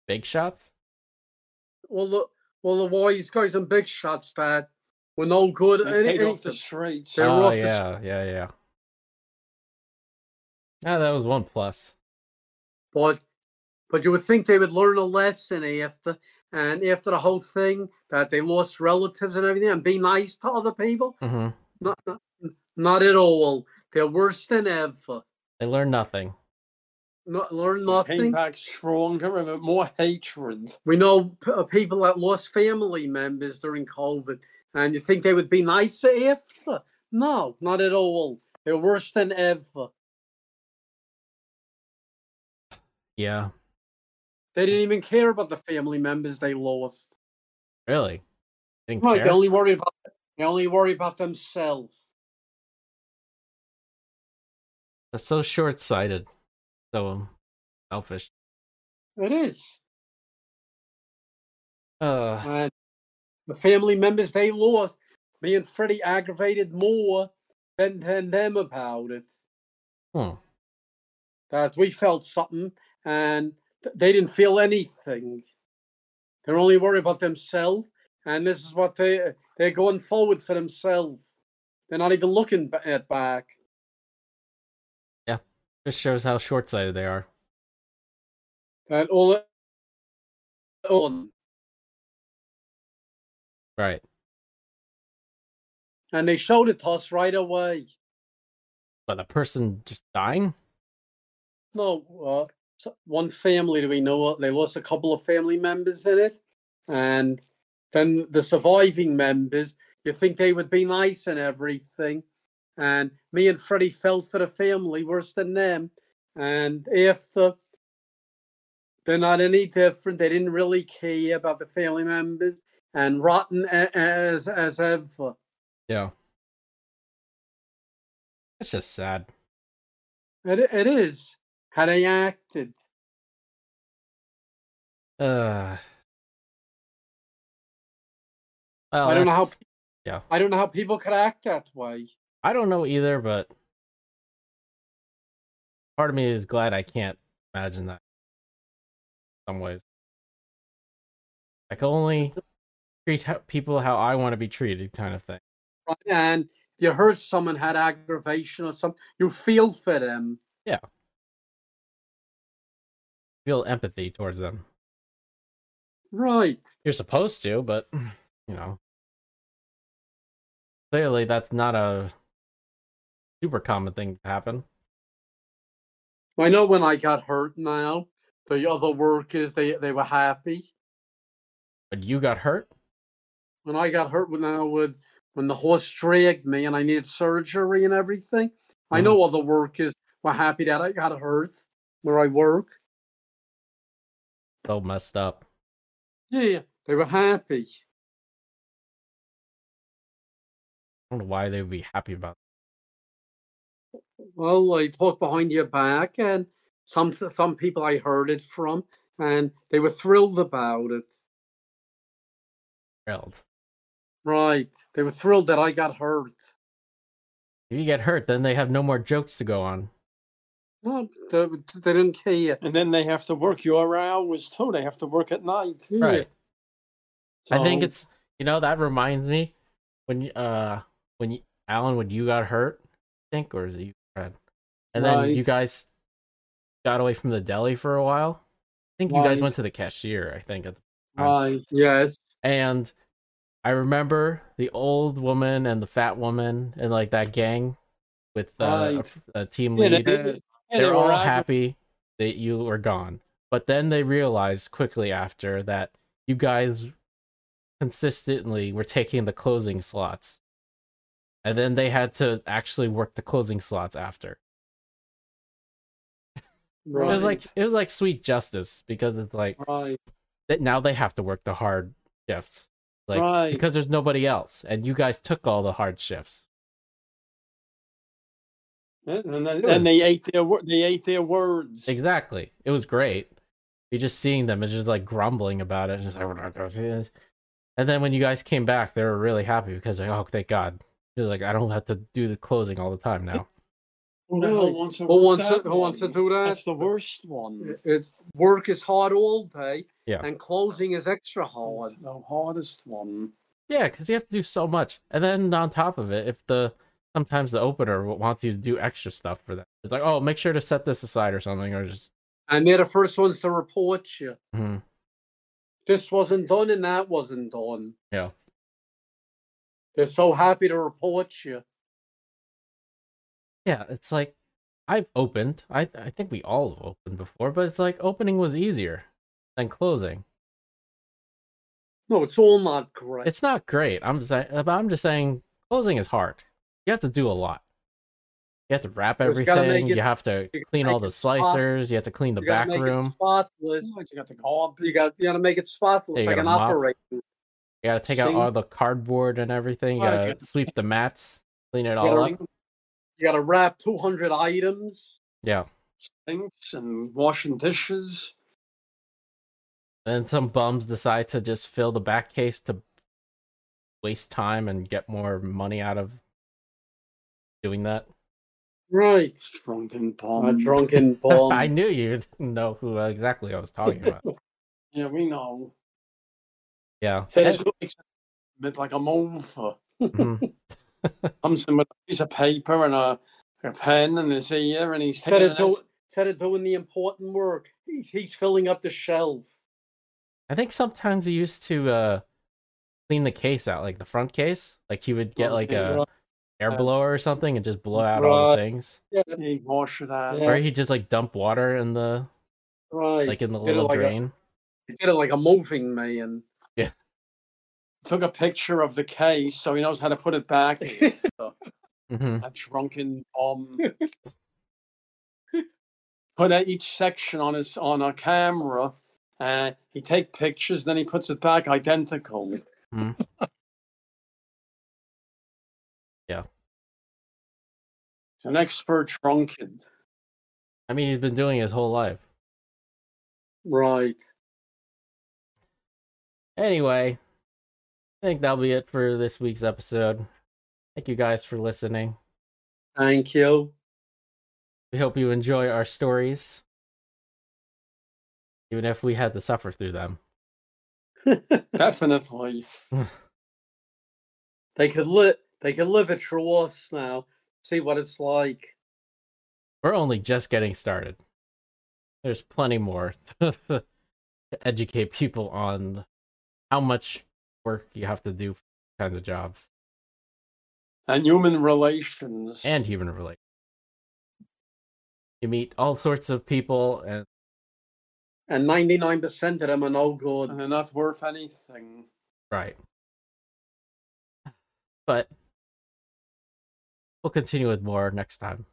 Big shots? all the all the wise guys and big shots that were no good They paid off the streets. They oh off the s- yeah, yeah, yeah. Yeah, that was one plus. But but you would think they would learn a lesson after and after the whole thing that they lost relatives and everything and be nice to other people. hmm Not not, not at all. They're worse than ever. They learned nothing. Not, learn nothing. Came nothing. back stronger and more hatred. We know p- uh, people that lost family members during COVID, and you think they would be nicer after? No, not at all. They're worse than ever. Yeah, They didn't even care about the family members they lost. really. Didn't Right, care? they only worry about they only worry about themselves. That's so short-sighted. So um, selfish. It is. Uh, And the family members they lost, me and Freddie aggravated more than, than them about it. hmm. That we felt something and they didn't feel anything. They're only worried about themselves, and this is what they they're going forward for themselves. They're not even looking at back. Yeah, just shows how short-sighted they are. And all on. Right. And they showed it to us right away. But the person just dying? No, uh, one family that we know of, they lost a couple of family members in it, and then the surviving members, you think they would be nice and everything, and me and Freddie felt for the family worse than them, and after they're not any different, they didn't really care about the family members, and rotten as as ever. Yeah. It's just sad. It it is how they acted. Uh. Well, I don't know how. yeah. I don't know how people could act that way. I don't know either, but part of me is glad I can't imagine that. In some ways, I can only treat people how I want to be treated, kind of thing. right? And you heard someone had aggravation or something, you feel for them. Feel empathy towards them. Right. You're supposed to, but [sighs] you know, clearly that's not a super common thing to happen. I know when I got hurt now, the other workers they, they were happy. But you got hurt. When I got hurt when I would when the horse dragged me and I needed surgery and everything, I Mhm. know other workers were happy that I got hurt where I work. So messed up. Yeah, they were happy. I don't know why they would be happy about. Well, I talk behind your back, and some some people I heard it from, and they were thrilled about it. Thrilled. Right, they were thrilled that I got hurt. If you get hurt, then they have no more jokes to go on. No, they, they didn't care. And then they have to work your hours too. They have to work at night. Yeah. Right. I think it's you know that reminds me when you uh when you, Alan when you got hurt, I think, or is it you, Fred? And then you guys got away from the deli for a while. I think you guys went to the cashier. I think, at the right. Yes. and I remember the old woman and the fat woman and like that gang with uh, Right. a, a team Yeah, they- lead. Yes. Yeah, They're they all happy that you were gone. But then they realized quickly after that you guys consistently were taking the closing slots. and then they had to actually work the closing slots after. It was like it was like sweet justice because it's like right. that now they have to work the hard shifts, like Right. because there's nobody else, and you guys took all the hard shifts. And, then, It and they ate their they ate their words. Exactly, it was great. You're just seeing them and just like grumbling about it, just like, and then when you guys came back, they were really happy because like, oh, thank God. He was like, I don't have to do the closing all the time now. Who the wants to Who wants to, who wants to do that? That's the worst one. It, work is hard all day, Yeah. and closing is extra hard. That's the hardest one. Yeah, because you have to do so much, and then on top of it, if the sometimes the opener wants you to do extra stuff for that, it's like, oh, make sure to set this aside or something, or just And they're the first ones to report you. Mhm. This wasn't done and that wasn't done. Yeah. They're so happy to report you. yeah. It's like I've opened. I I think we all have opened before, but it's like opening was easier than closing. No, it's all not great. It's not great. I'm saying, I'm just saying closing is hard. You have to do a lot. You have to wrap You just gotta make everything. it- You have to clean all the it spot- slicers. You have to clean the you gotta back make room. it spotless. You got to go up. You got you gotta make it spotless Yeah, you like an gotta mop. operating. You gotta take out all the cardboard and everything. You gotta sweep the mats, clean it You all gotta, up. you gotta wrap two hundred items. Yeah. sinks and washing dishes. And some bums decide to just fill the back case to waste time and get more money out of doing that. Right. Drunken A drunken [laughs] bum. I knew you'd know who exactly I was talking about. [laughs] Yeah, we know. Yeah. It's And- like, like a mover. mhm. Comes in with a piece of paper and a, a pen in his ear, and he's Instead taking of, do, instead of doing the important work, he's, he's filling up the shelf. I think sometimes he used to uh clean the case out, like the front case. Like he would get like a Right. Air blower or something and just blow out all the Right. things. he wash it out. Yeah. Or he just like dump water in the Right. like in the Did little like a- drain. he did it like a moving man. Yeah. Took a picture of the case so he knows how to put it back. in. [laughs] hmm a drunken bum. Put out each section on his on a camera, and he take pictures. Then he puts it back identical. Mhm. He's an expert drunken. I mean, he's been doing it his whole life. Right. Anyway, I think that'll be it for this week's episode. Thank you guys for listening. Thank you. We hope you enjoy our stories, even if we had to suffer through them. [laughs] [laughs] Definitely. They could live. They could live it through us now. See what it's like. We're only just getting started. There's plenty more [laughs] to educate people on how much work you have to do for these kinds of jobs And human relations. and human relations. You meet all sorts of people, and And ninety nine percent of them are no good. and they're not worth anything. right. But we'll continue with more next time.